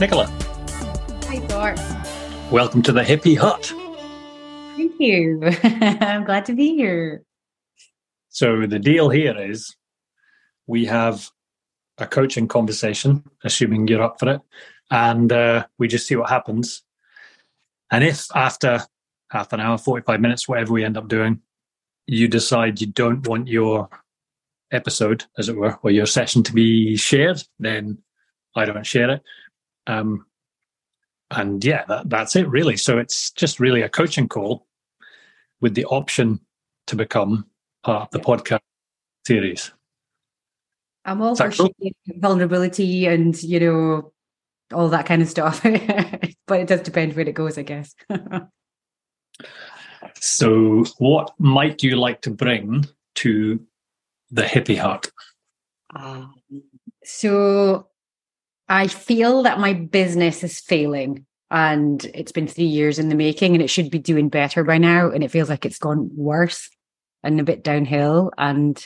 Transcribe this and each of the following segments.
Nicola. Hi, Thor. Welcome to the Hippihut. Thank you. I'm glad to be here. So, the deal here is we have a coaching conversation, assuming you're up for it, and uh, we just see what happens. And if after half an hour, 45 minutes, whatever we end up doing, you decide you don't want your episode, as it were, or your session to be shared, then I don't share it. Um, and yeah, that, that's it really. So it's just really a coaching call with the option to become part of the yeah. podcast series. I'm all for cool? vulnerability and you know all that kind of stuff, but it does depend where it goes, I guess. so, what might you like to bring to the Hippihut? Um, so, I feel that my business is failing and it's been three years in the making and it should be doing better by now. And it feels like it's gone worse and a bit downhill and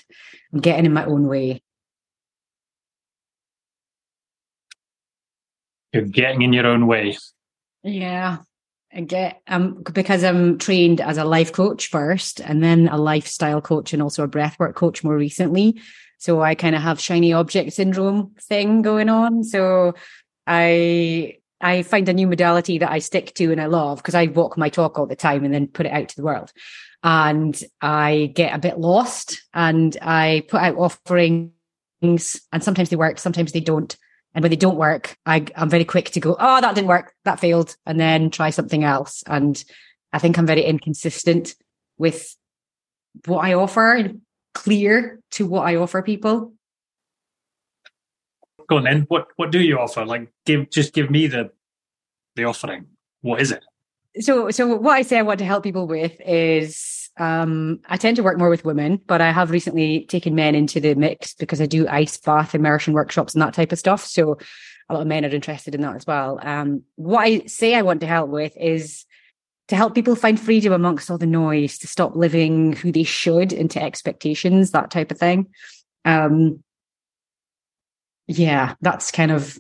I'm getting in my own way. You're getting in your own way. Yeah. I get um because I'm trained as a life coach first and then a lifestyle coach and also a breathwork coach more recently. So I kind of have shiny object syndrome thing going on. So I I find a new modality that I stick to and I love because I walk my talk all the time and then put it out to the world. And I get a bit lost and I put out offerings and sometimes they work, sometimes they don't. And when they don't work, I, I'm very quick to go, oh, that didn't work, that failed, and then try something else. And I think I'm very inconsistent with what I offer, clear to what I offer people. Go on then. What what do you offer? Like give just give me the the offering. What is it? So so what I say I want to help people with is um, I tend to work more with women, but I have recently taken men into the mix because I do ice bath immersion workshops and that type of stuff. So a lot of men are interested in that as well. Um, what I say I want to help with is to help people find freedom amongst all the noise, to stop living who they should into expectations, that type of thing. Um, yeah, that's kind of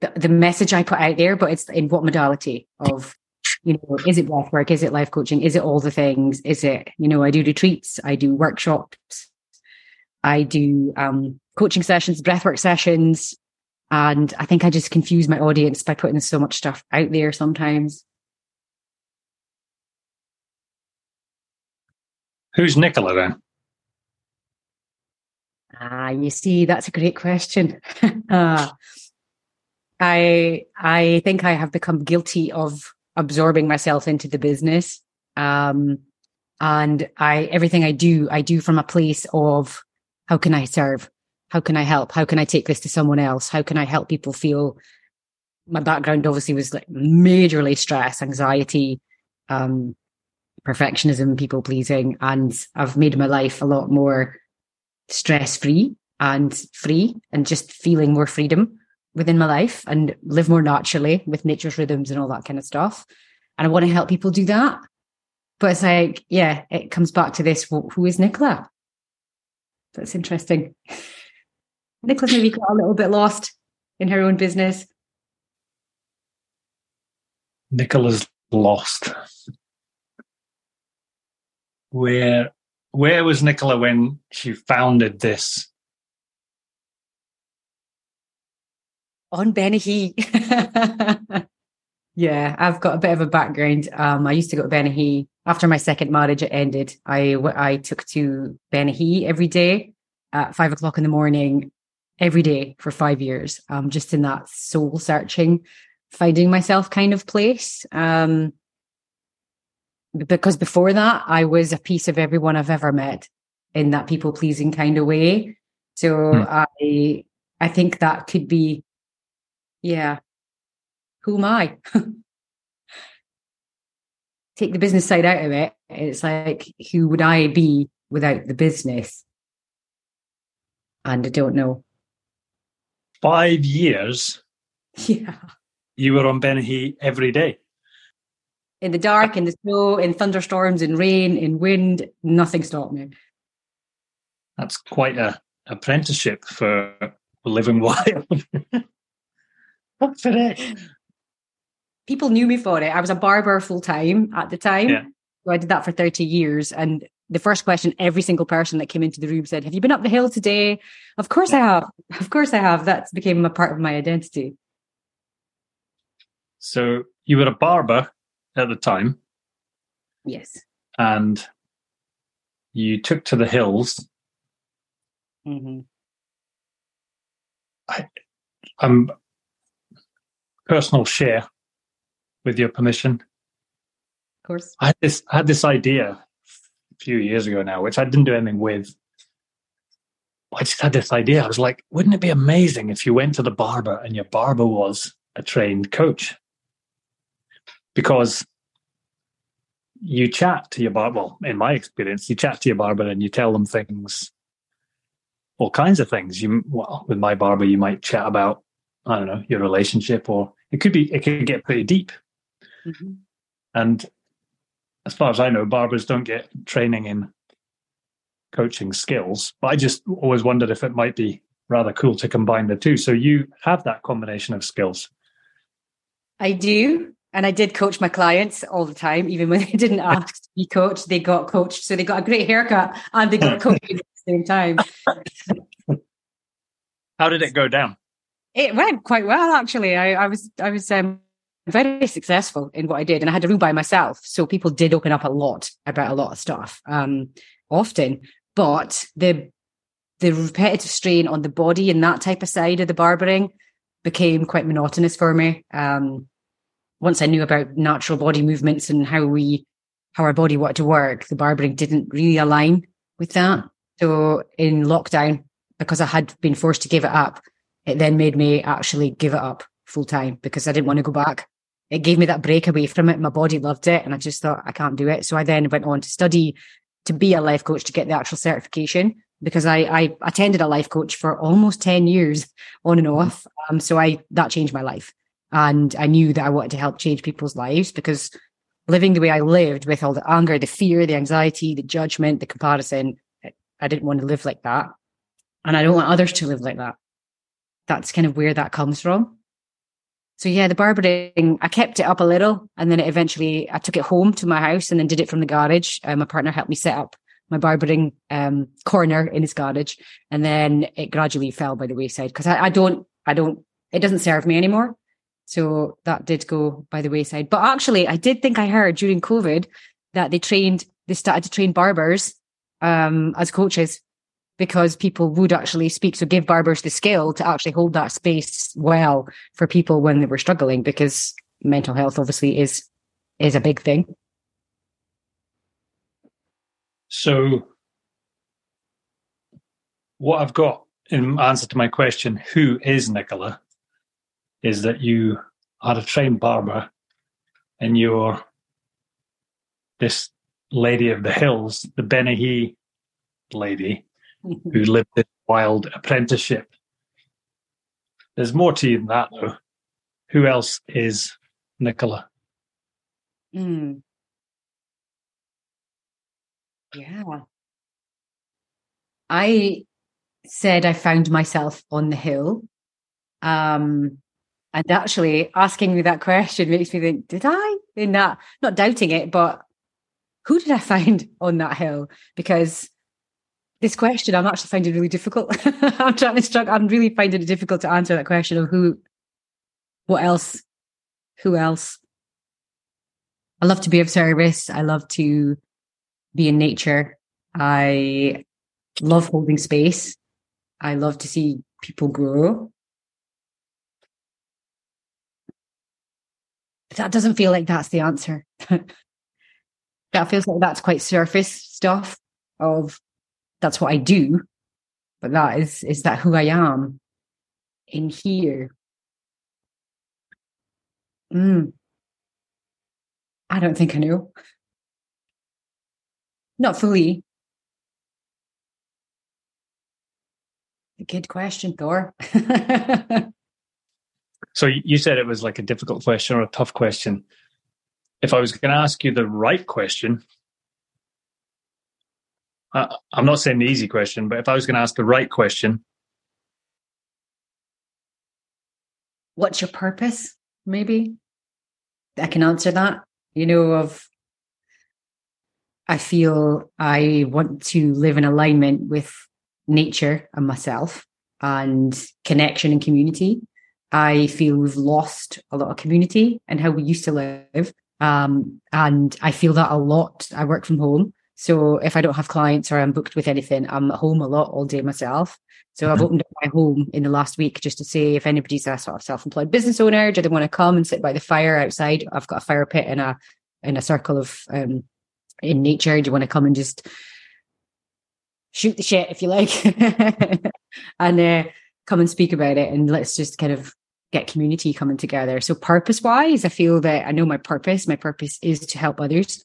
the, the message I put out there, but it's in what modality of you know, is it breath work? Is it life coaching? Is it all the things? Is it, you know, I do retreats, I do workshops, I do um, coaching sessions, breathwork sessions. And I think I just confuse my audience by putting so much stuff out there sometimes. Who's Nicola then? Ah, you see, that's a great question. uh, I I think I have become guilty of absorbing myself into the business. Um, and I, everything I do, I do from a place of how can I serve? How can I help? How can I take this to someone else? How can I help people feel? My background obviously was like majorly stress, anxiety, um, perfectionism, people pleasing, and I've made my life a lot more stress free and free and just feeling more freedom within my life and live more naturally with nature's rhythms and all that kind of stuff. And I want to help people do that. But it's like, yeah, it comes back to this who is Nicola? That's interesting. Nicola's maybe got a little bit lost in her own business. Nicola's lost. Where where was Nicola when she founded this on Bennachie. yeah, I've got a bit of a background. Um, I used to go to Bennachie after my second marriage. It ended. I I took to Bennachie every day at five o'clock in the morning, every day for five years. Um, just in that soul searching, finding myself kind of place. Um, because before that, I was a piece of everyone I've ever met in that people pleasing kind of way. So hmm. I I think that could be yeah. Who am I? Take the business side out of it. It's like, who would I be without the business? And I don't know. Five years? Yeah. You were on Bennachie every day? In the dark, in the snow, in thunderstorms, in rain, in wind, nothing stopped me. That's quite a apprenticeship for living wild. what for it? People knew me for it. I was a barber full time at the time. Yeah. So I did that for 30 years. And the first question every single person that came into the room said, Have you been up the hill today? Of course I have. Of course I have. That became a part of my identity. So you were a barber at the time Yes. and you took to the hills. hmm I Um, personal share, with your permission. Of course. I had this I had this idea a few years ago now, which I didn't do anything with. I just had this idea. I was like, wouldn't it be amazing if you went to the barber and your barber was a trained coach? Because you chat to your barber. Well, in my experience, you chat to your barber and you tell them things, all kinds of things. You well, with my barber, you might chat about I don't know your relationship, or it could be it could get pretty deep. Mhm. And as far as I know, barbers don't get training in coaching skills. But I just always wondered if it might be rather cool to combine the two. So you have that combination of skills. I do. And I did coach my clients all the time, even when they didn't ask to be coached, they got coached. So they got a great haircut and they got coached at the same time. How did it go down? It went quite well, actually. I, I was I was um, very successful in what I did, and I had a room by myself, so people did open up a lot about a lot of stuff, um, often. But the the repetitive strain on the body and that type of side of the barbering became quite monotonous for me. Um, once I knew about natural body movements and how we how our body wanted to work, the barbering didn't really align with that. So in lockdown, because I had been forced to give it up, it then made me actually give it up full time because I didn't want to go back. It gave me that break away from it. My body loved it. And I just thought I can't do it. So I then went on to study to be a life coach to get the actual certification because I, I attended a life coach for almost 10 years on and off. Um, so I, that changed my life. And I knew that I wanted to help change people's lives because living the way I lived with all the anger, the fear, the anxiety, the judgment, the comparison, I didn't want to live like that. And I don't want others to live like that. That's kind of where that comes from. So yeah, the barbering, I kept it up a little and then it eventually I took it home to my house and then did it from the garage. Uh, my partner helped me set up my barbering um, corner in his garage. And then it gradually fell by the wayside because I, I don't, I don't, it doesn't serve me anymore. So that did go by the wayside. But actually, I did think I heard during COVID that they trained, they started to train barbers um, as coaches because people would actually speak. So give barbers the skill to actually hold that space well for people when they were struggling because mental health obviously is, is a big thing. So what I've got in answer to my question, who is Nicola, is that you are a trained barber and you're this lady of the hills, the Bennachie lady who lived this wild apprenticeship. There's more to you than that, though. Who else is Nicola? Mm. Yeah. I said I found myself on the hill. Um, and actually asking me that question makes me think, did I? In that, not doubting it, but who did I find on that hill? Because this question I'm actually finding really difficult. I'm trying to struggle. I'm really finding it difficult to answer that question of who, what else, who else. I love to be of service. I love to be in nature. I love holding space. I love to see people grow. That doesn't feel like that's the answer. that feels like that's quite surface stuff of that's what I do. But that is is that who I am in here? Mm. I don't think I know. Not fully. A good question, Thor. So you said it was like a difficult question or a tough question. If I was going to ask you the right question, uh, I'm not saying the easy question, but if I was going to ask the right question, what's your purpose? Maybe I can answer that. You know, of I feel I want to live in alignment with nature and myself and connection and community. I feel we've lost a lot of community and how we used to live. Um, and I feel that a lot. I work from home. So if I don't have clients or I'm booked with anything, I'm at home a lot all day myself. So mm-hmm. I've opened up my home in the last week just to say if anybody's a sort of self-employed business owner, do they want to come and sit by the fire outside? I've got a fire pit in a in a circle of um in nature. Do you want to come and just shoot the shit if you like and uh, come and speak about it and let's just kind of get community coming together. So purpose wise, I feel that I know my purpose. My purpose is to help others.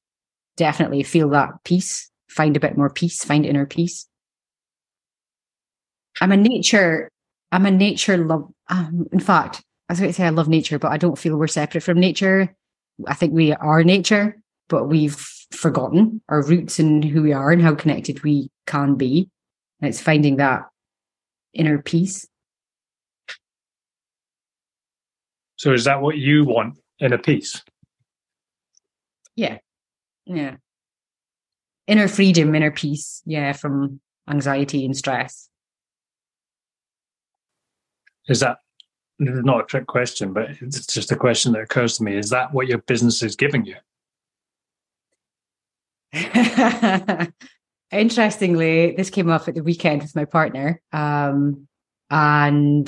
Definitely feel that peace, find a bit more peace, find inner peace. I'm a nature, I'm a nature love. Um, in fact, I was going to say I love nature, but I don't feel we're separate from nature. I think we are nature, but we've forgotten our roots and who we are and how connected we can be. And it's finding that inner peace So is that what you want in a piece? Yeah. Yeah. Inner freedom, inner peace. Yeah. From anxiety and stress. Is that not a trick question, but it's just a question that occurs to me. Is that what your business is giving you? Interestingly, this came up at the weekend with my partner. Um, and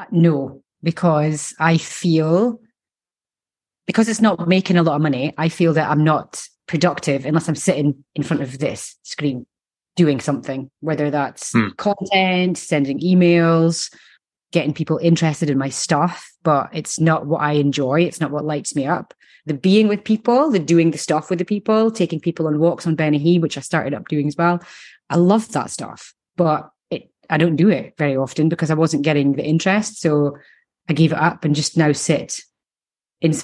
uh, no, because I feel because it's not making a lot of money, I feel that I'm not productive unless I'm sitting in front of this screen doing something, whether that's hmm. content, sending emails, getting people interested in my stuff, but it's not what I enjoy. It's not what lights me up. The being with people, the doing the stuff with the people, taking people on walks on Bennachie, which I started up doing as well. I love that stuff, but it, I don't do it very often because I wasn't getting the interest. So I gave it up and just now sit in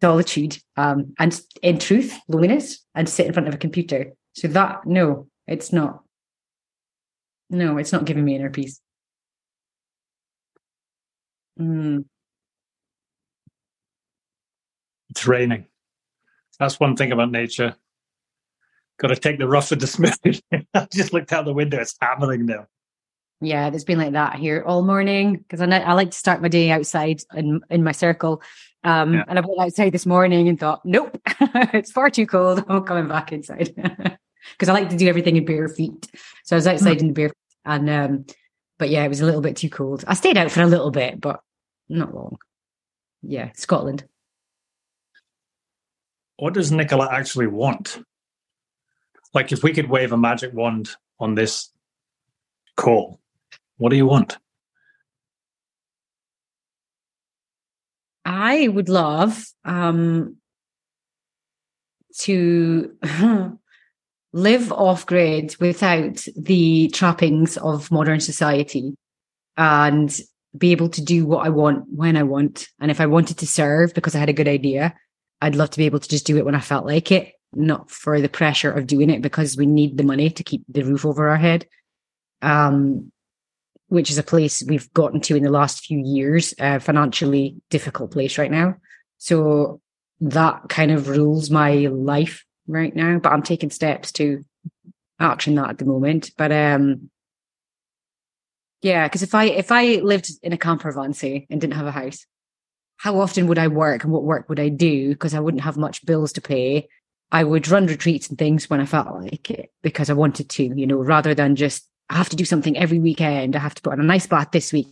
solitude um, and in truth, loneliness, and sit in front of a computer. So that, no, it's not. No, it's not giving me inner peace. Mm. It's raining. That's one thing about nature. Got to take the rough with the smooth. I just looked out the window. It's hammering now. Yeah, it's been like that here all morning because I, I like to start my day outside in in my circle. Um, yeah. And I went outside this morning and thought, nope, it's far too cold. I'm coming back inside because I like to do everything in bare feet. So I was outside mm. in bare feet and um, but yeah, it was a little bit too cold. I stayed out for a little bit, but not long. Yeah, Scotland. What does Nicola actually want? Like, if we could wave a magic wand on this call, what do you want? I would love um, to live off grid without the trappings of modern society and be able to do what I want when I want. And if I wanted to serve because I had a good idea, I'd love to be able to just do it when I felt like it, not for the pressure of doing it because we need the money to keep the roof over our head. Um, which is a place we've gotten to in the last few years, financially difficult place right now. So that kind of rules my life right now, but I'm taking steps to action that at the moment. But um yeah, because if I if I lived in a camper van, say, and didn't have a house, how often would I work and what work would I do? Because I wouldn't have much bills to pay. I would run retreats and things when I felt like it because I wanted to, you know, rather than just I have to do something every weekend. I have to put on an ice bath this week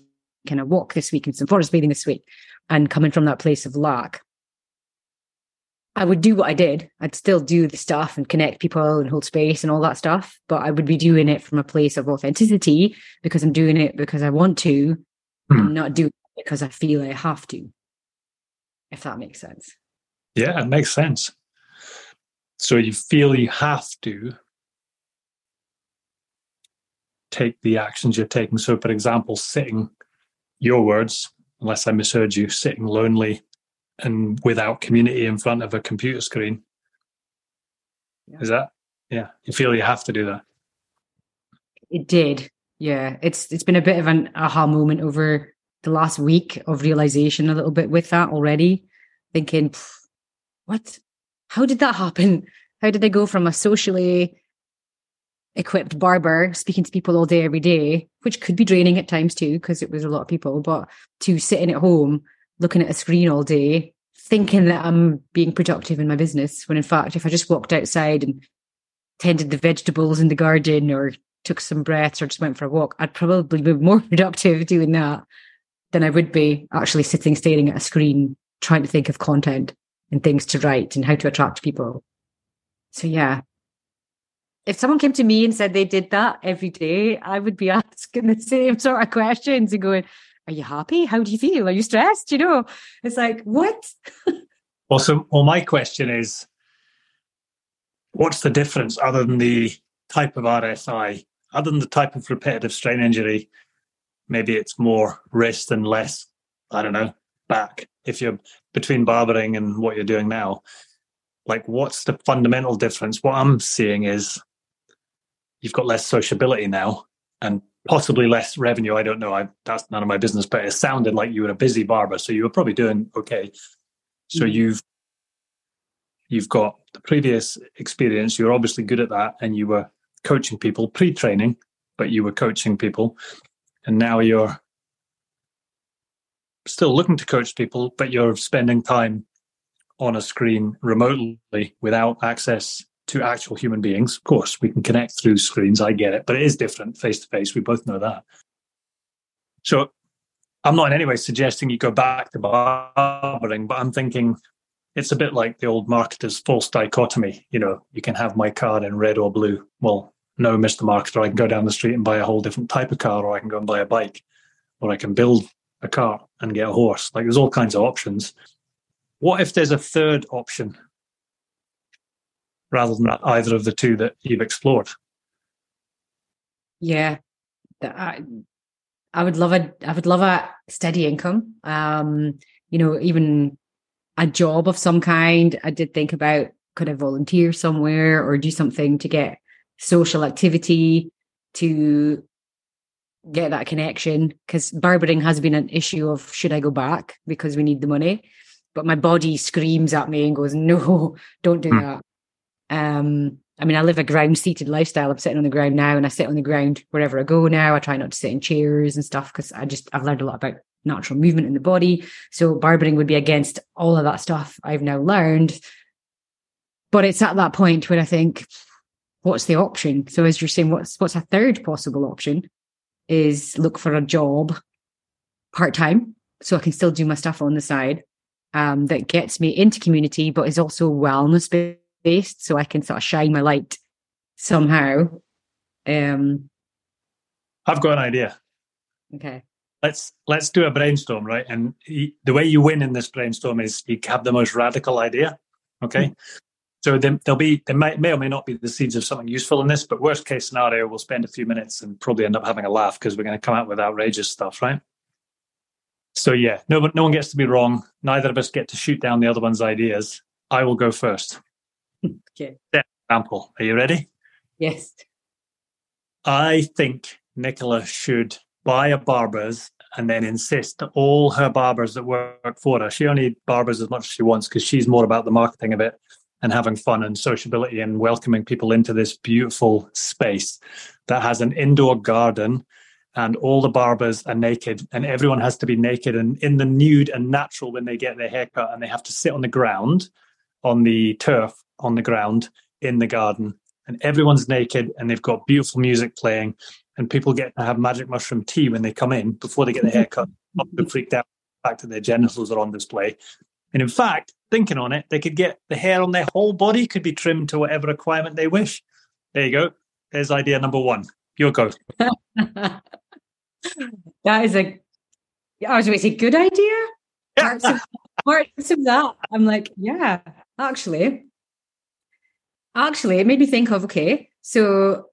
and a walk this week and some forest bathing this week. And coming from that place of lack, I would do what I did. I'd still do the stuff and connect people and hold space and all that stuff. But I would be doing it from a place of authenticity because I'm doing it because I want to hmm. and not doing it because I feel I have to. If that makes sense. Yeah, it makes sense. So you feel you have to take the actions you're taking. So, for example, sitting, your words, unless I misheard you, sitting lonely and without community in front of a computer screen. Yeah. Is that, yeah, you feel you have to do that? It did. Yeah. It's, it's been a bit of an aha moment over the last week of realization a little bit with that already, thinking, what? How did that happen? How did I go from a socially equipped barber speaking to people all day, every day, which could be draining at times too, because it was a lot of people, but to sitting at home looking at a screen all day, thinking that I'm being productive in my business, when in fact, if I just walked outside and tended the vegetables in the garden or took some breaths or just went for a walk, I'd probably be more productive doing that than I would be actually sitting staring at a screen trying to think of content and things to write and how to attract people. So yeah. If someone came to me and said they did that every day, I would be asking the same sort of questions and going, Are you happy? How do you feel? Are you stressed? You know, it's like, what? well, so well, my question is what's the difference other than the type of RSI, other than the type of repetitive strain injury? Maybe it's more wrist and less, I don't know, back. If you're between barbering and what you're doing now, like what's the fundamental difference? What I'm seeing is you've got less sociability now and possibly less revenue. I don't know. I, that's none of my business, but it sounded like you were a busy barber, so you were probably doing okay. So mm-hmm. you've you've got the previous experience. You're obviously good at that, and you were coaching people pre-training, but you were coaching people, and now you're still looking to coach people, but you're spending time on a screen remotely without access to actual human beings. Of course, we can connect through screens. I get it, but it is different face to face. We both know that. So I'm not in any way suggesting you go back to barbering, but I'm thinking it's a bit like the old marketer's false dichotomy. You know, you can have my car in red or blue. Well, no, Mr. Marketer, I can go down the street and buy a whole different type of car, or I can go and buy a bike, or I can build a car and get a horse. Like there's all kinds of options. What if there's a third option rather than either of the two that you've explored? Yeah, I, I would love a I would love a steady income. Um, you know, even a job of some kind. I did think about could I volunteer somewhere or do something to get social activity to get that connection because barbering has been an issue of should I go back because we need the money. But my body screams at me and goes, no, don't do mm. that. Um, I mean, I live a ground seated lifestyle. I'm sitting on the ground now and I sit on the ground wherever I go now. I try not to sit in chairs and stuff because I just, I've learned a lot about natural movement in the body. So barbering would be against all of that stuff I've now learned. But it's at that point where I think, what's the option? So as you're saying, what's, what's a third possible option? is look for a job part time so I can still do my stuff on the side um, that gets me into community, but is also wellness based, so I can sort of shine my light somehow. Um, I've got an idea. Okay. Let's let's do a brainstorm, right? And he, the way you win in this brainstorm is you have the most radical idea. Okay. Mm-hmm. So there'll be there may, may or may not be the seeds of something useful in this, but worst case scenario, we'll spend a few minutes and probably end up having a laugh because we're going to come out with outrageous stuff, right? So yeah, no, no one gets to be wrong. Neither of us get to shoot down the other one's ideas. I will go first. Okay. Example. Are you ready? Yes. I think Nicola should buy a barber's and then insist that all her barbers that work for her, she only barbers as much as she wants because she's more about the marketing of it and having fun and sociability and welcoming people into this beautiful space that has an indoor garden and all the barbers are naked and everyone has to be naked and in the nude and natural when they get their haircut and they have to sit on the ground on the turf on the ground in the garden and everyone's naked and they've got beautiful music playing and people get to have magic mushroom tea when they come in before they get their haircut not freaked out the fact that their genitals are on display and in fact, thinking on it, they could get the hair on their whole body could be trimmed to whatever requirement they wish. There you go. There's idea number one. Your go. that is a, I was going to say, good idea. Parts of, parts of that, I'm like, yeah, actually, actually, it made me think of okay, so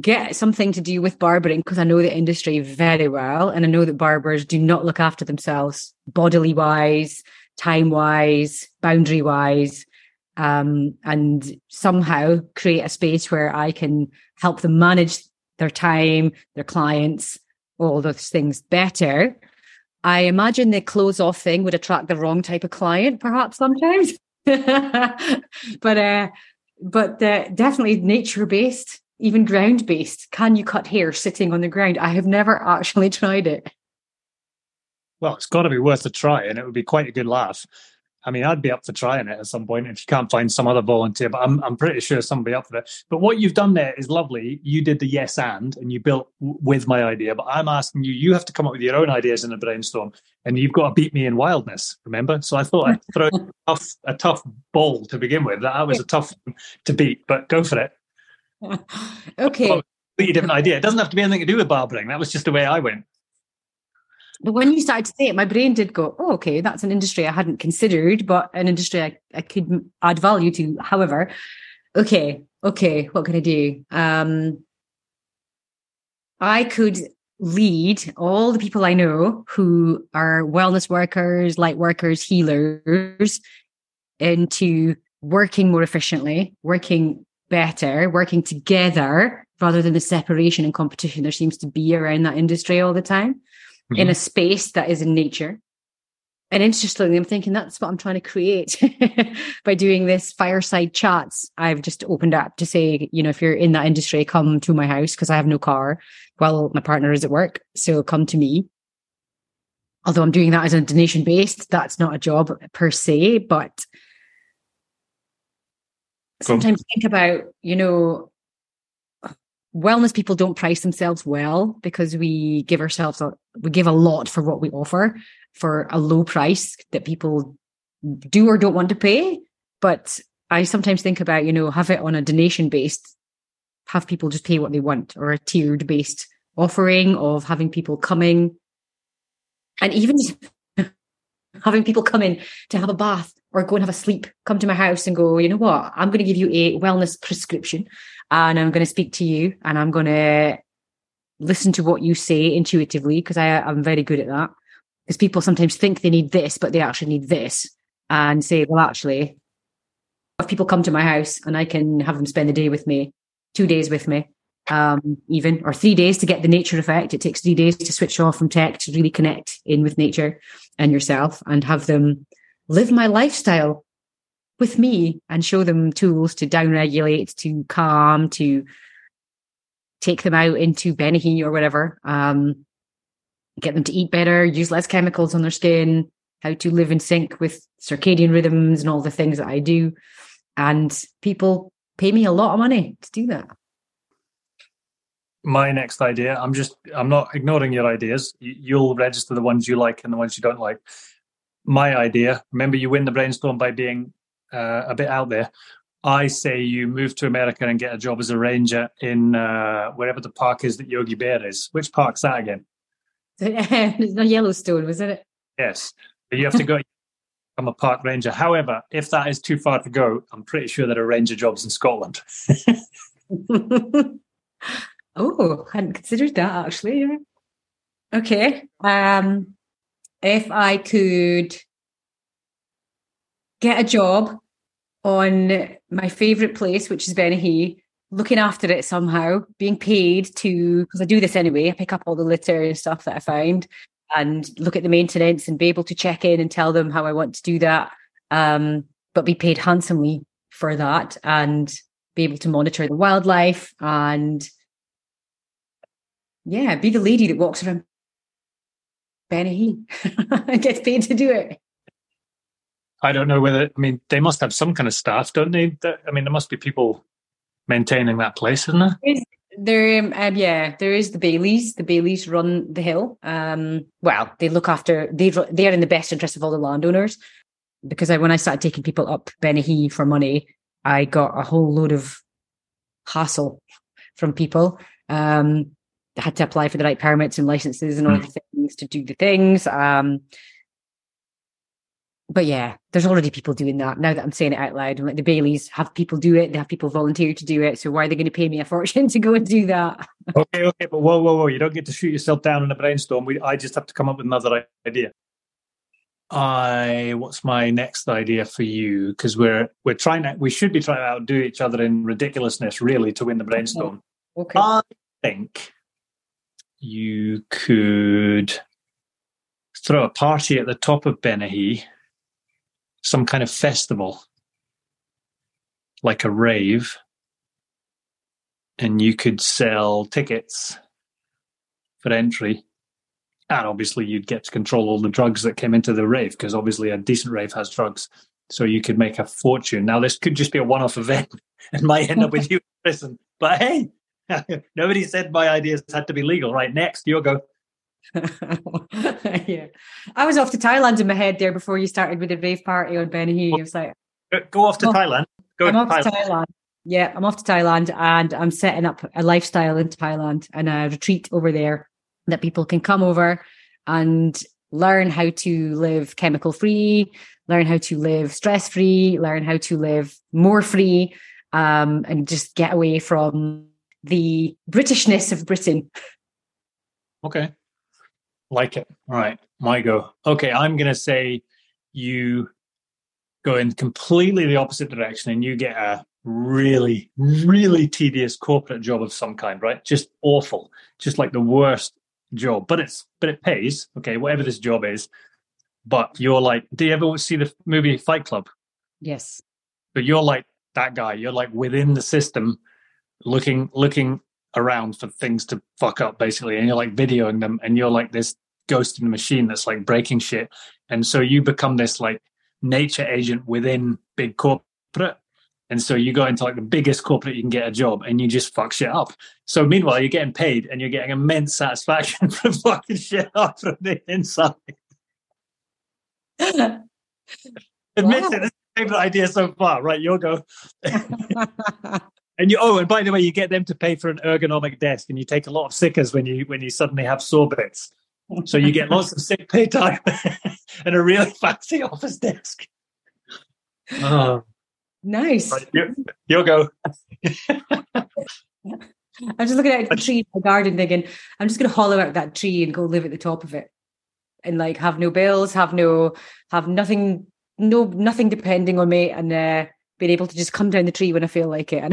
get something to do with barbering because I know the industry very well. And I know that barbers do not look after themselves bodily wise, time wise, boundary wise. Um, and somehow create a space where I can help them manage their time, their clients, all those things better. I imagine the close off thing would attract the wrong type of client, perhaps sometimes. but uh, but uh, definitely nature based, even ground based. Can you cut hair sitting on the ground? I have never actually tried it. Well, it's got to be worth a try, and it would be quite a good laugh. I mean, I'd be up for trying it at some point if you can't find some other volunteer, but I'm, I'm pretty sure somebody up for it. But what you've done there is lovely. You did the yes and, and you built w- with my idea. But I'm asking you, you have to come up with your own ideas in a brainstorm, and you've got to beat me in wildness. Remember? So I thought I'd throw a tough, a tough ball to begin with. That was a tough to beat, but go for it. okay. Completely different idea. It doesn't have to be anything to do with barbering. That was just the way I went. But when you started to say it, my brain did go, oh, okay, that's an industry I hadn't considered, but an industry I, I could add value to. However, okay, okay, what can I do? Um, I could lead all the people I know who are wellness workers, light workers, healers into working more efficiently, working better, working together rather than the separation and competition there seems to be around that industry all the time mm-hmm. in a space that is in nature. And interestingly, I'm thinking that's what I'm trying to create by doing this fireside chats. I've just opened up to say, you know, if you're in that industry, come to my house because I have no car while my partner is at work. So come to me. Although I'm doing that as a donation based, that's not a job per se, but sometimes think about, you know, wellness people don't price themselves well because we give ourselves a we give a lot for what we offer for a low price that people do or don't want to pay. But i sometimes think about you know have it on a donation based have people just pay what they want or a tiered based offering of having people coming. And even having people come in to have a bath or go and have a sleep, come to my house and go, you know what? I'm going to give you a wellness prescription and I'm going to speak to you and I'm going to listen to what you say intuitively because I'm very good at that. Because people sometimes think they need this, but they actually need this and say, well, actually, if people come to my house and I can have them spend the day with me, two days with me, um, even, or three days to get the nature effect. It takes three days to switch off from tech to really connect in with nature and yourself and have them live my lifestyle with me and show them tools to downregulate, to calm, to take them out into Bennachie or whatever. Um, get them to eat better, use less chemicals on their skin, how to live in sync with circadian rhythms and all the things that I do. And people pay me a lot of money to do that. My next idea, I'm just, I'm not ignoring your ideas. You'll register the ones you like and the ones you don't like my idea. Remember, you win the brainstorm by being uh, a bit out there. I say you move to America and get a job as a ranger in uh, wherever the park is that Yogi Bear is. Which park's that again? it's not Yellowstone, was it? Yes. But you have to go become a park ranger. However, if that is too far to go, I'm pretty sure there are ranger jobs in Scotland. oh, hadn't considered that actually. Okay. Um, if I could get a job on my favorite place, which is Bennachie, looking after it somehow, being paid to, because I do this anyway, I pick up all the litter and stuff that I find and look at the maintenance and be able to check in and tell them how I want to do that, um, but be paid handsomely for that and be able to monitor the wildlife and yeah, be the lady that walks around Benny gets paid to do it. I don't know whether. I mean, they must have some kind of staff, don't they? I mean, there must be people maintaining that place, isn't there? There, um, um, yeah, there is the Bailies. The Bailies run the hill. Um, well, they look after. They they are in the best interest of all the landowners. Because I, when I started taking people up Bennachie for money, I got a whole load of hassle from people. Um, had to apply for the right permits and licenses and all mm. the things to do the things. Um, but yeah, there's already people doing that now that I'm saying it out loud. I'm like the Bailies have people do it, they have people volunteer to do it. So why are they going to pay me a fortune to go and do that? okay, okay, but whoa, whoa, whoa! You don't get to shoot yourself down in a brainstorm. We, I just have to come up with another idea. I, what's my next idea for you? Because we're we're trying to, we should be trying to outdo each other in ridiculousness, really, to win the brainstorm. Okay. I think you could throw a party at the top of Bennachie, some kind of festival, like a rave, and you could sell tickets for entry. And obviously, you'd get to control all the drugs that came into the rave because obviously, a decent rave has drugs. So you could make a fortune. Now, this could just be a one off event and might end up with you in prison. But hey, nobody said my ideas had to be legal. Right, next, you'll go. yeah. I was off to Thailand in my head there before you started with the rave party on Bennachie. I was like, go off to Thailand. Go I'm to off Thailand. to Thailand. Yeah, I'm off to Thailand and I'm setting up a lifestyle in Thailand and a retreat over there that people can come over and learn how to live chemical free, learn how to live stress free, learn how to live more free, um, and just get away from the Britishness of Britain. Okay. Like it. All right. My go. Okay. I'm going to say you go in completely the opposite direction and you get a really, really tedious corporate job of some kind, right? Just awful, just like the worst job. But it's but it pays. Okay, whatever this job is. But you're like, do you ever see the movie Fight Club? Yes. But you're like that guy. You're like within the system, looking looking around for things to fuck up, basically, and you're like videoing them, and you're like this ghost in the machine that's like breaking shit. And so you become this like nature agent within big corporate and so you go into like the biggest corporate you can get a job and you just fuck shit up. So meanwhile, you're getting paid and you're getting immense satisfaction from fucking shit up from the inside. Admit wow. it, is favorite idea so far, right? You'll go. and you oh, and by the way, you get them to pay for an ergonomic desk and you take a lot of sickers when you when you suddenly have sore bits. So you get lots of sick pay time and a really fancy office desk. Oh. Nice. Right, you, you'll go. I'm just looking at a tree in my garden thinking, I'm just going to hollow out that tree and go live at the top of it and like have no bills, have no, have nothing, no, nothing depending on me and uh, being able to just come down the tree when I feel like it. I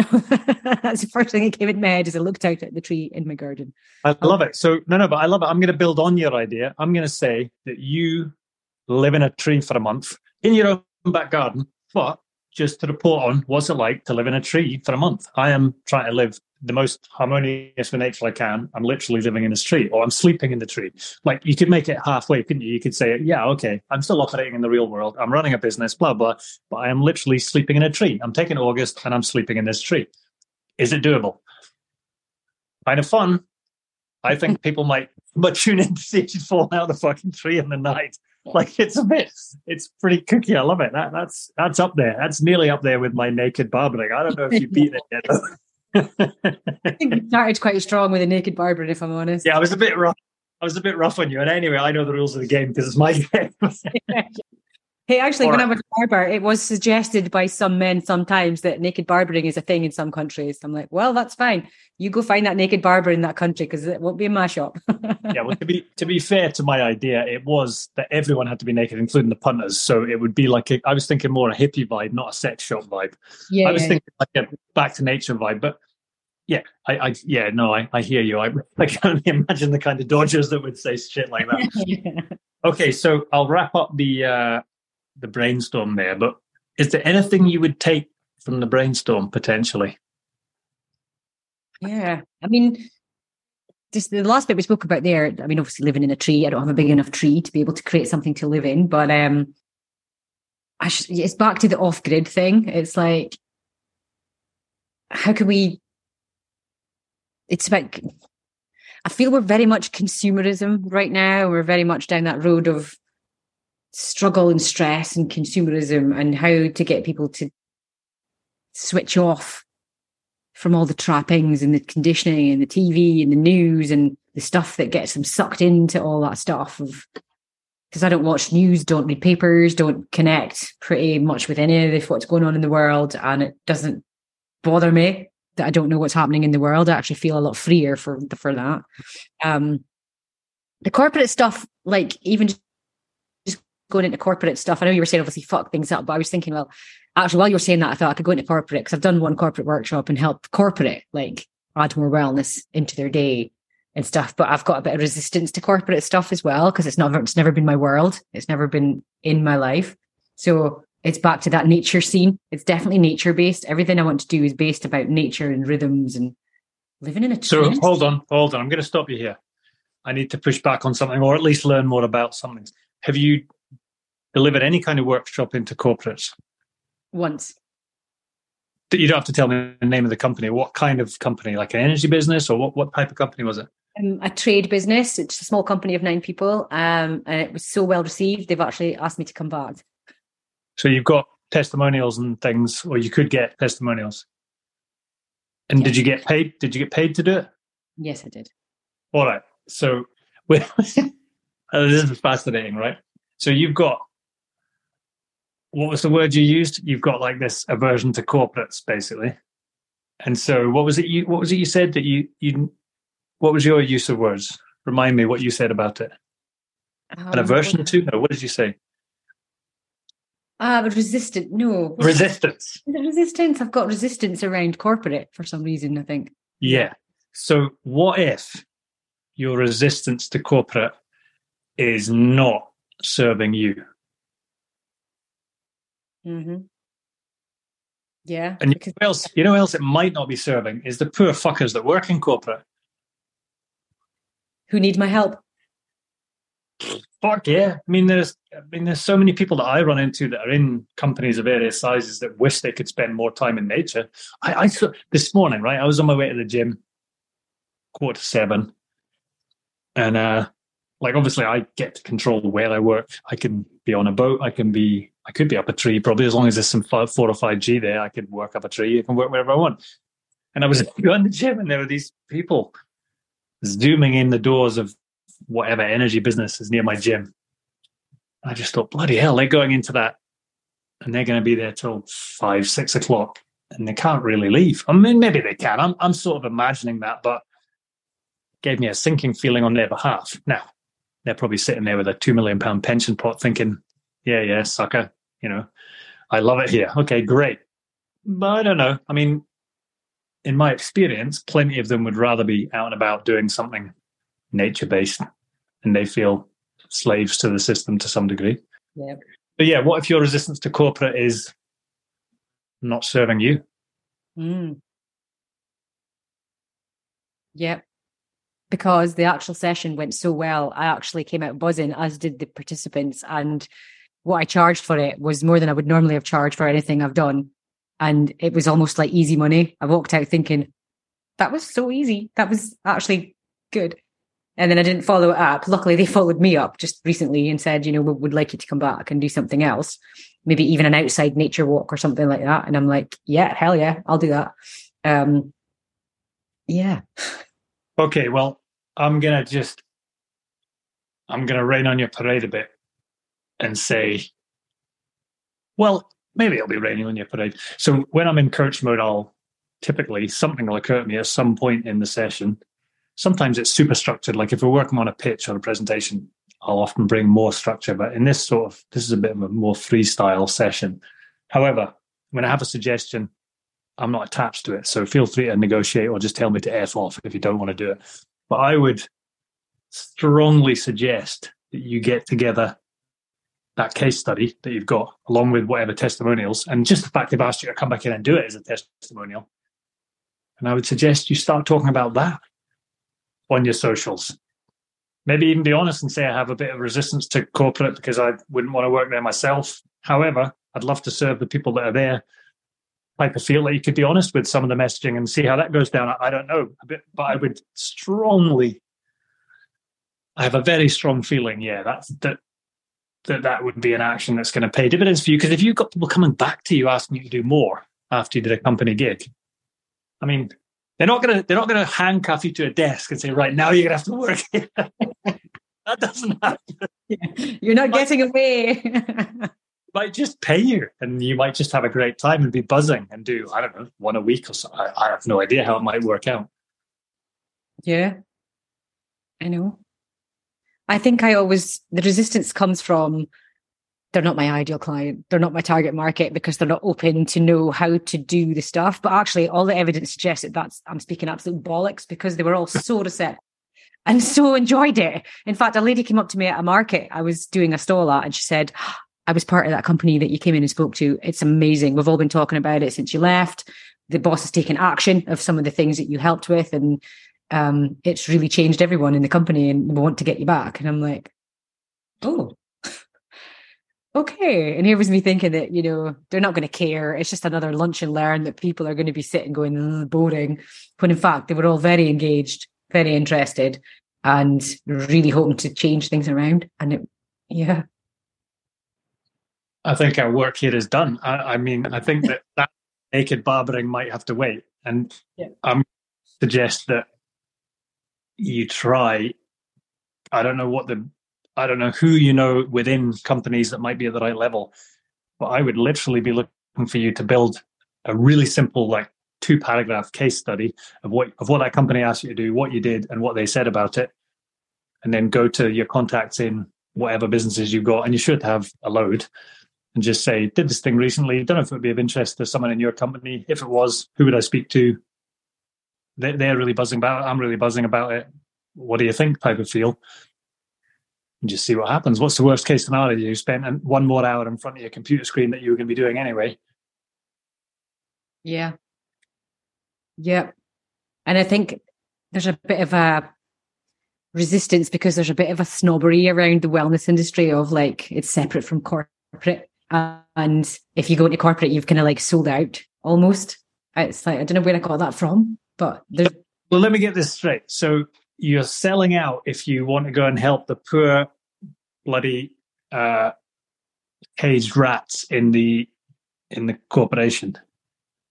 know that's the first thing that came in my head as I looked out at the tree in my garden. I oh. love it. So, no, no, but I love it. I'm going to build on your idea. I'm going to say that you live in a tree for a month in your own back garden, but just to report on what's it like to live in a tree for a month. I am trying to live the most harmonious with nature I can. I'm literally living in a tree, or I'm sleeping in the tree. Like you could make it halfway, couldn't you? You could say, "Yeah, okay, I'm still operating in the real world. I'm running a business, blah blah, but I am literally sleeping in a tree. I'm taking August and I'm sleeping in this tree. Is it doable? Kind of fun. I think people might but tune in to see if you fall out of the fucking tree in the night. Like it's a bit, it's pretty cookie. I love it. That that's that's up there. That's nearly up there with my naked barbering. I don't know if you beat it yet. I think you started quite strong with a naked barbering, if I'm honest. Yeah, I was a bit rough. I was a bit rough on you. And anyway, I know the rules of the game because it's my game. Hey, actually, All when. I was a barber, it was suggested by some men sometimes that naked barbering is a thing in some countries. I'm like, well, that's fine. You go find that naked barber in that country because it won't be in my shop. yeah, well, to be to be fair to my idea, it was that everyone had to be naked, including the punters. So it would be like a, I was thinking more a hippie vibe, not a sex shop vibe. Yeah, I was yeah, thinking yeah. like a back to nature vibe, but yeah, I, I yeah, no, I, I hear you. I, I can only imagine the kind of dodgers that would say shit like that. yeah. Okay, so I'll wrap up the uh, the brainstorm there, but is there anything you would take from the brainstorm potentially? Yeah, I mean, just the last bit we spoke about there. I mean, obviously living in a tree. I don't have a big enough tree to be able to create something to live in, but um, I sh- it's back to the off grid thing. It's like, how can we? It's about. I feel we're very much consumerism right now. We're very much down that road of struggle and stress and consumerism and how to get people to switch off from all the trappings and the conditioning and the TV and the news and the stuff that gets them sucked into all that stuff of because I don't watch news, don't read papers, don't connect pretty much with any of what's going on in the world, and it doesn't bother me that I don't know what's happening in the world. I actually feel a lot freer for for that. Um, the corporate stuff, like even going into corporate stuff. I know you were saying obviously fuck things up, but I was thinking, well, actually, while you were saying that, I thought I could go into corporate because I've done one corporate workshop and help corporate like add more wellness into their day. and stuff. But I've got a bit of resistance to corporate stuff as well because it's not it's never been my world. It's never been in my life. So it's back to that nature scene. It's definitely nature based. Everything I want to do is based about nature and rhythms and living in a. So hold on, hold on. I'm going to stop you here. I need to push back on something, or at least learn more about something. Have you delivered any kind of workshop into corporates? Once. You don't have to tell me the name of the company. What kind of company? Like an energy business, or what? What type of company was it? Um, a trade business. It's a small company of nine people, um, and it was so well received. They've actually asked me to come back. So you've got testimonials and things, or you could get testimonials. And did you get paid? Did you get paid to do it? Yes, I did. All right. So this is fascinating, right? So you've got what was the word you used? You've got like this aversion to corporates, basically. And so, what was it? You what was it you said that you you? What was your use of words? Remind me what you said about it. Um, An aversion to? No. What did you say? Ah, uh, resistant. No. Resistance. Resistance. I've got resistance around corporate for some reason, I think. Yeah. So what if your resistance to corporate is not serving you? Mm-hmm. Yeah. And you know, else, you know else it might not be serving is the poor fuckers that work in corporate. Who need my help. Fuck yeah! I mean, there's, I mean, there's so many people that I run into that are in companies of various sizes that wish they could spend more time in nature. I, I saw this morning, right? I was on my way to the gym, quarter seven, and uh, like obviously, I get to control where I work. I can be on a boat. I can be, I could be up a tree probably as long as there's some four or five G there. I could work up a tree. I can work wherever I want. And I was going to the gym, and there were these people zooming in the doors of whatever energy business is near my gym. I just thought, bloody hell, they're going into that and they're going to be there till five, six o'clock and they can't really leave. I mean, maybe they can. I'm, I'm sort of imagining that, but gave me a sinking feeling on their behalf. Now, they're probably sitting there with a two million pound pension pot thinking, yeah, yeah, sucker, you know, I love it here. Okay, great. But I don't know. I mean, in my experience, plenty of them would rather be out and about doing something nature based and they feel slaves to the system to some degree. Yeah. But yeah, what if your resistance to corporate is not serving you? Mm. Yeah. Because the actual session went so well, I actually came out buzzing, as did the participants. And what I charged for it was more than I would normally have charged for anything I've done. And it was almost like easy money. I walked out thinking, that was so easy. That was actually good. And then I didn't follow it up. Luckily, they followed me up just recently and said, you know, we would like you to come back and do something else, maybe even an outside nature walk or something like that. And I'm like, yeah, hell yeah, I'll do that. Um, yeah. Okay, well, I'm gonna just, I'm gonna rain on your parade a bit and say, well, maybe it'll be raining on your parade. So when I'm in coach mode, I'll typically something will occur to me at some point in the session sometimes it's super structured. Like if we're working on a pitch or a presentation, I'll often bring more structure. But in this sort of, this is a bit of a more freestyle session. However, when I have a suggestion, I'm not attached to it. So feel free to negotiate or just tell me to F off if you don't want to do it. But I would strongly suggest that you get together that case study that you've got along with whatever testimonials. And just the fact they've asked you to come back in and do it as a testimonial. And I would suggest you start talking about that on your socials. Maybe even be honest and say I have a bit of resistance to corporate because I wouldn't want to work there myself. However, I'd love to serve the people that are there. Type of feel that you could be honest with some of the messaging and see how that goes down. I don't know, but I would strongly. I have a very strong feeling, yeah, that's that that that would be an action that's going to pay dividends for you. Because if you've got people coming back to you asking you to do more after you did a company gig, I mean, they're not gonna they're not gonna handcuff you to a desk and say, right now you're gonna have to work. that doesn't happen. You're not getting away. might just pay you and you might just have a great time and be buzzing and do i don't know one a week or so I, I, have no idea how it might work out yeah i know i think i always the resistance comes from they're not my ideal client. They're not my target market because they're not open to know how to do the stuff. But actually, all the evidence suggests that that's I'm speaking absolute bollocks because they were all so receptive. and so enjoyed it. In fact, a lady came up to me at a market I was doing a stall at and she said, I was part of that company that you came in and spoke to. It's amazing. We've all been talking about it since you left. The boss has taken action of some of the things that you helped with, and um, it's really changed everyone in the company. And we want to get you back. And I'm like, oh, okay. And here was me thinking that you know they're not going to care. It's just another lunch and learn that people are going to be sitting going boring. When in fact they were all very engaged, very interested, and really hoping to change things around. And it, yeah, I think our work here is done. I, I mean, I think that that naked barbering might have to wait, and yeah. I'm suggest that you try. I don't know what the, I don't know who you know within companies that might be at the right level, but I would literally be looking for you to build a really simple, like two paragraph case study of what of what that company asked you to do, what you did, and what they said about it, and then go to your contacts in whatever businesses you've got, and you should have a load and just say, did this thing recently. Don't know if it would be of interest to someone in your company. If it was, who would I speak to? They, they're really buzzing about it. I'm really buzzing about it. What do you think? Type of feel. And just see what happens. What's the worst case scenario? You spent one more hour in front of your computer screen that you were going to be doing anyway. Yeah. Yeah. And I think there's a bit of a resistance because there's a bit of a snobbery around the wellness industry of like it's separate from corporate and if you go into corporate, you've kind of like sold out almost. It's like I don't know where I got that from, but there's. Well, let me get this straight. So you're selling out if you want to go and help the poor, bloody uh, caged rats in the in the corporation.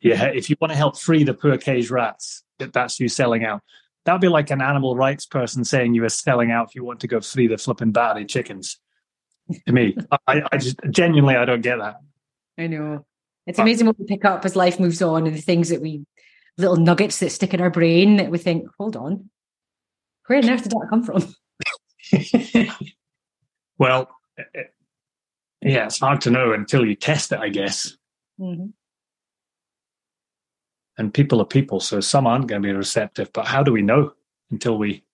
Yeah, if you want to help free the poor caged rats, that's you selling out. That'd be like an animal rights person saying you are selling out if you want to go free the flipping battery chickens to me. I, I just genuinely I don't get that. I know. It's amazing what we pick up as life moves on and the things that we little nuggets that stick in our brain that we think, hold on, where on earth did that come from? well, yeah, it's hard to know until you test it, I guess. Mm-hmm. And people are people, so some aren't going to be receptive. But how do we know until we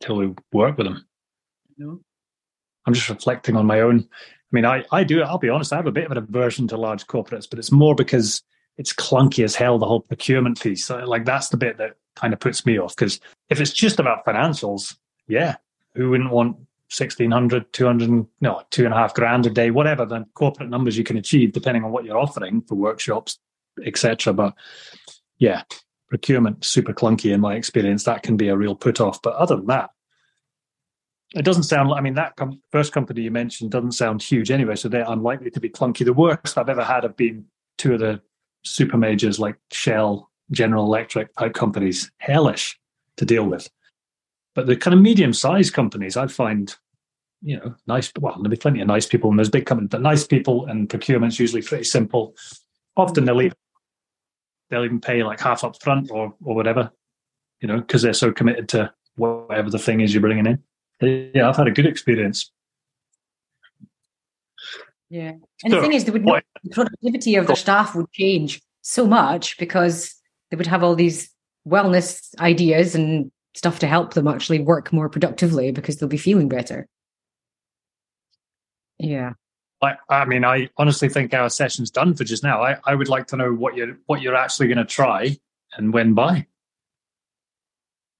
until we work with them? No. I'm just reflecting on my own. I mean, I, I do, I'll be honest, I have a bit of an aversion to large corporates, but it's more because it's clunky as hell, the whole procurement piece. Like, that's the bit that kind of puts me off. Because if it's just about financials, yeah, who wouldn't want 1600, 200, no, two and a half grand a day, whatever the corporate numbers you can achieve, depending on what you're offering for workshops, etc. But yeah, procurement super clunky in my experience. That can be a real put off. But other than that, it doesn't sound I mean, that com- first company you mentioned doesn't sound huge anyway, so they're unlikely to be clunky. The worst I've ever had have been two of the super majors like Shell, General Electric type companies, hellish to deal with. But the kind of medium sized companies, I find, you know, nice. Well, there'll be plenty of nice people, and there's big companies, but nice people and procurement's usually pretty simple. Often they'll even, they'll even pay like half up front or, or whatever, you know, because they're so committed to whatever the thing is you're bringing in yeah, I've had a good experience. Yeah, and so, the thing is, would not, the productivity of the staff would change so much because they would have all these wellness ideas and stuff to help them actually work more productively because they'll be feeling better. Yeah. I, I mean, I honestly think our session's done for just now. I, I would like to know what you're what you're actually going to try and when by.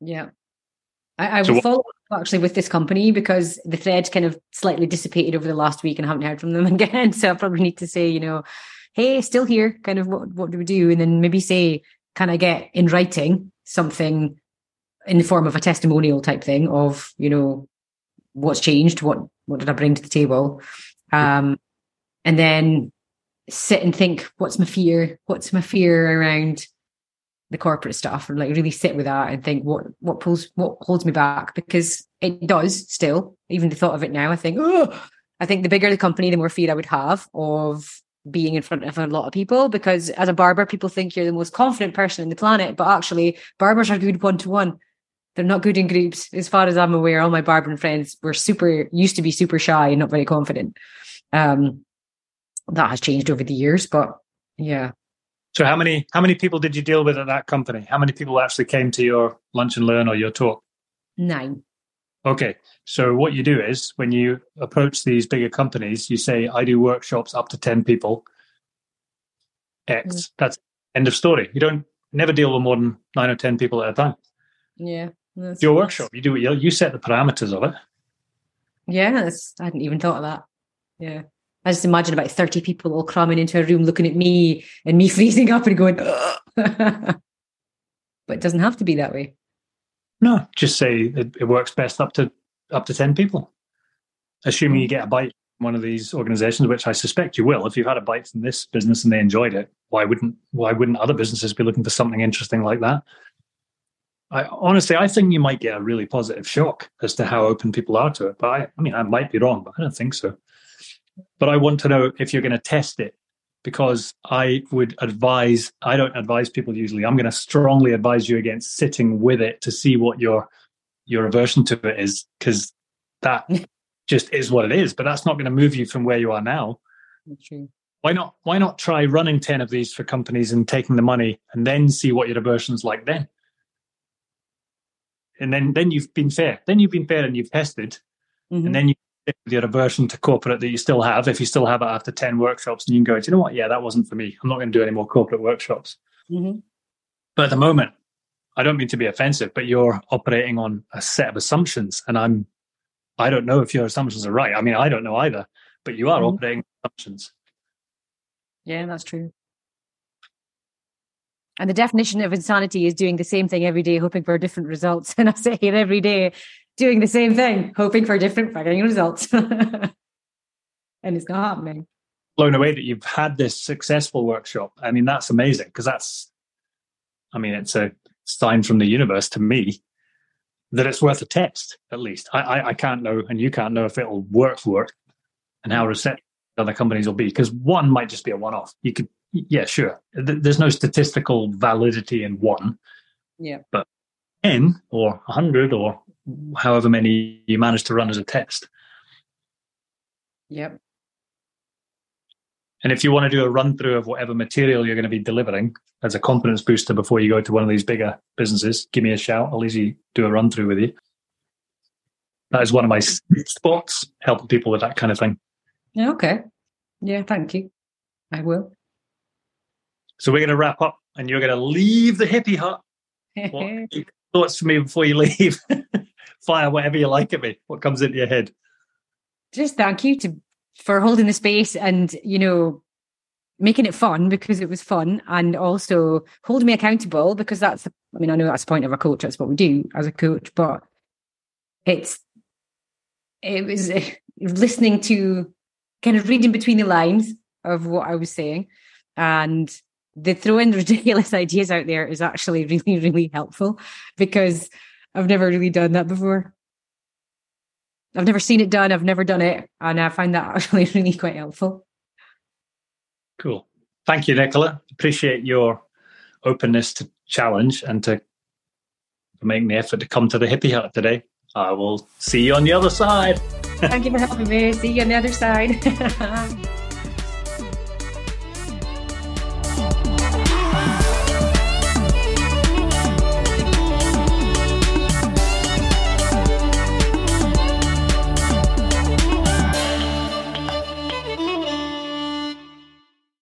Yeah, I, I so will follow actually with this company because the thread kind of slightly dissipated over the last week and I haven't heard from them again. So I probably need to say, you know, hey, still here, kind of what, what do we do? And then maybe say, can I get in writing something in the form of a testimonial type thing of, you know, what's changed? What what did I bring to the table? Um, and then sit and think, what's my fear? What's my fear around the corporate stuff and like really sit with that and think what what pulls what holds me back because it does still even the thought of it now i think oh i think the bigger the company the more fear i would have of being in front of a lot of people because as a barber people think you're the most confident person in the planet but actually barbers are good one to one they're not good in groups. As far as i'm aware all my barbering friends were super used to be super shy and not very confident. Um that has changed over the years but yeah so how many how many people did you deal with at that company? How many people actually came to your lunch and learn or your talk? Nine. Okay. So what you do is when you approach these bigger companies, you say, I do workshops up to 10 people. X. Mm. That's end of story. You don't never deal with more than nine or 10 people at a time. Yeah. Your workshop, you do you, you set the parameters of it. Yes. I hadn't even thought of that. Yeah. I just imagine about 30 people all cramming into a room looking at me and me freezing up and going, but it doesn't have to be that way. No, just say it, it works best up to up to 10 people. Assuming you hmm. get a bite from one of these organizations, which I suspect you will. If you've had a bite from this business and they enjoyed it, why wouldn't why wouldn't other businesses be looking for something interesting like that? I honestly I think you might get a really positive shock as to how open people are to it. But I, I mean I might be wrong, but I don't think so. But I want to know if you're going to test it because I would advise, I don't advise people usually. I'm going to strongly advise you against sitting with it to see what your your aversion to it is, because that just is what it is. But that's not going to move you from where you are now. True. Why not? Why not try running ten of these for companies and taking the money, and then see what your aversion's like then? And then, then you've been fair. Then you've been fair and you've tested, mm-hmm. and then you your aversion to corporate that you still have, if you still have it after 10 workshops, and you can go, do you know what? Yeah, that wasn't for me. I'm not going to do any more corporate workshops. Mm-hmm. But at the moment, I don't mean to be offensive, but you're operating on a set of assumptions. And I'm, I don't know if your assumptions are right. I mean, I don't know either, but you are mm-hmm. operating assumptions. Yeah, that's true. And the definition of insanity is doing the same thing every day, hoping for different results. And I say it every day doing the same thing, hoping for different fucking results. and it's not happening. Blown away that you've had this successful workshop. I mean, that's amazing because that's, I mean, it's a sign from the universe to me that it's worth a test, at least. I, I, I can't know, and you can't know if it'll work, work, and how receptive other companies will be because one might just be a one off. You could, yeah, sure. There's no statistical validity in one. Yeah. But 10 or 100 or however many you manage to run as a test. Yep. And if you want to do a run through of whatever material you're going to be delivering as a confidence booster before you go to one of these bigger businesses, give me a shout. I'll easily do a run through with you. That is one of my spots, helping people with that kind of thing. Okay. Yeah, thank you. I will. So we're going to wrap up and you're going to leave the Hippihut. what thoughts for me before you leave? fire whatever you like at me. What comes into your head? Just thank you to for holding the space and you know making it fun because it was fun and also holding me accountable because that's I mean I know that's the point of a coach that's what we do as a coach but it's it was listening to kind of reading between the lines of what I was saying and the throwing ridiculous ideas out there is actually really really helpful because I've never really done that before. I've never seen it done. I've never done it. And I find that actually really quite helpful. Cool. Thank you, Nicola. Appreciate your openness to challenge and to making the effort to come to the Hippihut today. I will see you on the other side. Thank you for having me. See you on the other side.